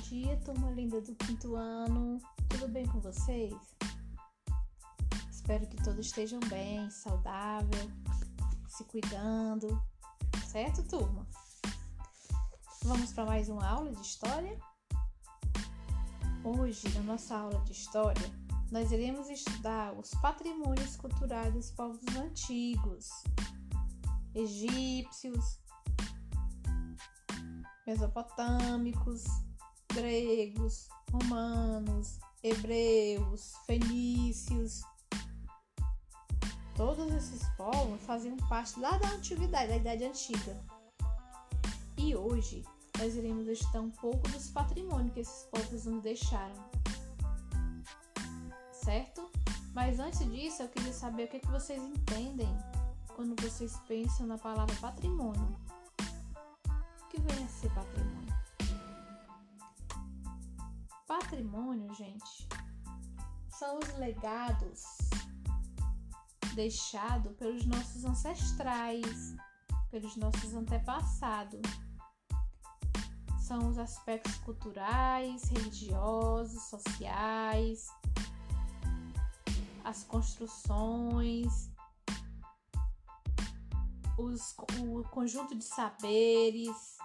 dia, turma linda do quinto ano. Tudo bem com vocês? Espero que todos estejam bem, saudável, se cuidando, certo, turma? Vamos para mais uma aula de história? Hoje, na nossa aula de história, nós iremos estudar os patrimônios culturais dos povos antigos, egípcios, mesopotâmicos, gregos, romanos, hebreus, fenícios. Todos esses povos faziam parte lá da antiguidade, da Idade Antiga. E hoje nós iremos estudar um pouco dos patrimônios que esses povos nos deixaram. Certo? Mas antes disso, eu queria saber o que, é que vocês entendem quando vocês pensam na palavra patrimônio que vem a ser patrimônio? Patrimônio, gente, são os legados deixados pelos nossos ancestrais, pelos nossos antepassados. São os aspectos culturais, religiosos, sociais, as construções, os, o conjunto de saberes,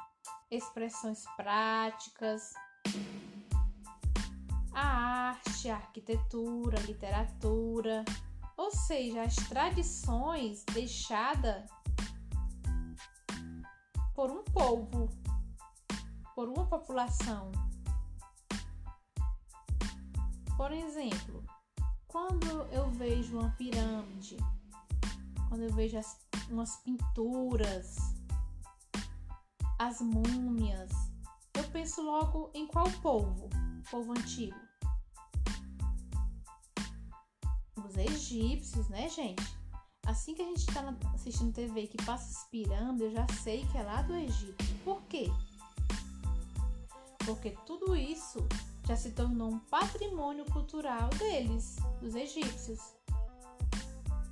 expressões práticas, a arte, a arquitetura, a literatura, ou seja, as tradições deixadas por um povo, por uma população. Por exemplo, quando eu vejo uma pirâmide, quando eu vejo as, umas pinturas, as múmias, eu penso logo em qual povo? Povo antigo. Os egípcios, né, gente? Assim que a gente está assistindo TV que passa as eu já sei que é lá do Egito. Por quê? Porque tudo isso já se tornou um patrimônio cultural deles, dos egípcios.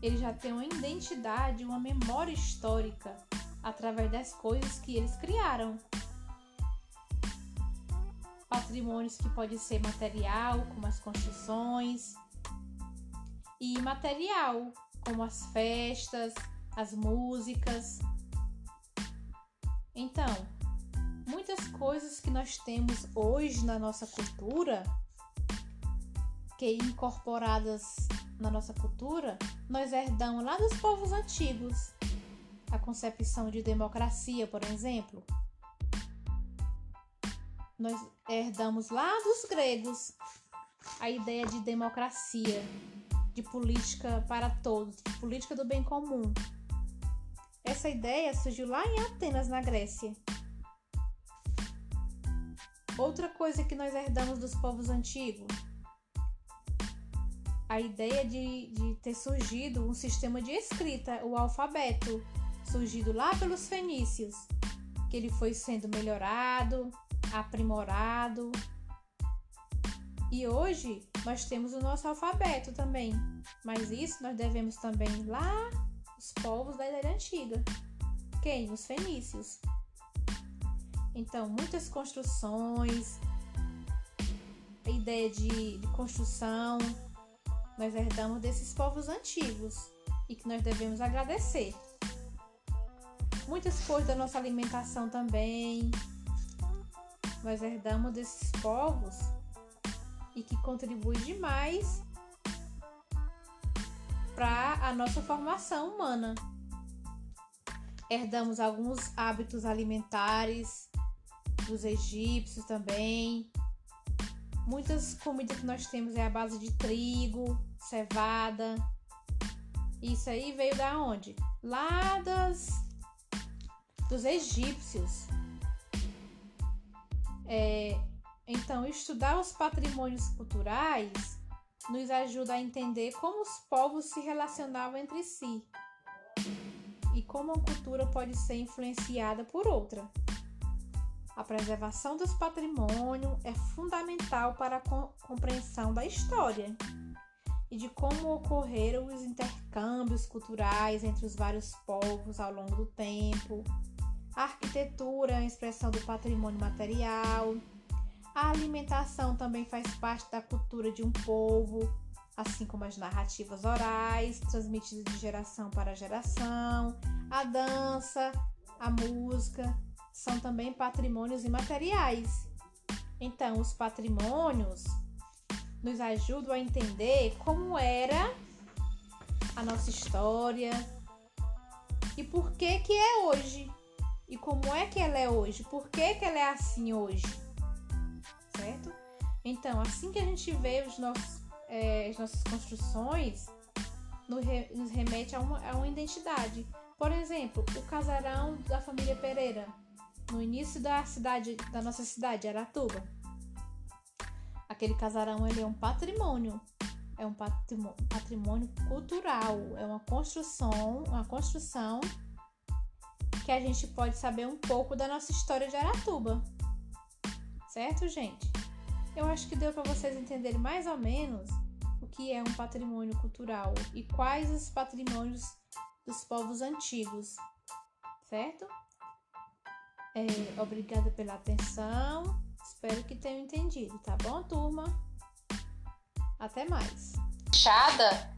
Eles já têm uma identidade, uma memória histórica através das coisas que eles criaram. Patrimônios que pode ser material, como as construções, e imaterial, como as festas, as músicas. Então, muitas coisas que nós temos hoje na nossa cultura, que incorporadas na nossa cultura, nós herdamos lá dos povos antigos a concepção de democracia, por exemplo. Nós herdamos lá dos gregos a ideia de democracia, de política para todos, de política do bem comum. Essa ideia surgiu lá em Atenas, na Grécia. Outra coisa que nós herdamos dos povos antigos, a ideia de, de ter surgido um sistema de escrita, o alfabeto, surgido lá pelos fenícios, que ele foi sendo melhorado, aprimorado. E hoje nós temos o nosso alfabeto também, mas isso nós devemos também lá os povos da Idade Antiga. Quem? Os fenícios. Então, muitas construções, a ideia de, de construção, nós herdamos desses povos antigos e que nós devemos agradecer muitas coisas da nossa alimentação também. Nós herdamos desses povos e que contribui demais para a nossa formação humana. Herdamos alguns hábitos alimentares dos egípcios também. Muitas comidas que nós temos é a base de trigo, cevada. Isso aí veio da onde? Lá das dos egípcios. É, então, estudar os patrimônios culturais nos ajuda a entender como os povos se relacionavam entre si e como a cultura pode ser influenciada por outra. A preservação dos patrimônios é fundamental para a compreensão da história e de como ocorreram os intercâmbios culturais entre os vários povos ao longo do tempo a arquitetura é expressão do patrimônio material, A alimentação também faz parte da cultura de um povo, assim como as narrativas orais, transmitidas de geração para geração. A dança, a música são também patrimônios imateriais. Então, os patrimônios nos ajudam a entender como era a nossa história e por que que é hoje e como é que ela é hoje, por que que ela é assim hoje? Então, assim que a gente vê os nossos, é, as nossas construções, nos remete a uma, a uma identidade. Por exemplo, o casarão da família Pereira, no início da cidade, da nossa cidade, Aratuba. Aquele casarão ele é um patrimônio, é um patrimônio, patrimônio cultural, é uma construção, uma construção que a gente pode saber um pouco da nossa história de Aratuba. Certo, gente? Eu acho que deu para vocês entenderem mais ou menos o que é um patrimônio cultural e quais os patrimônios dos povos antigos, certo? É, obrigada pela atenção. Espero que tenham entendido, tá bom, turma? Até mais. Fachada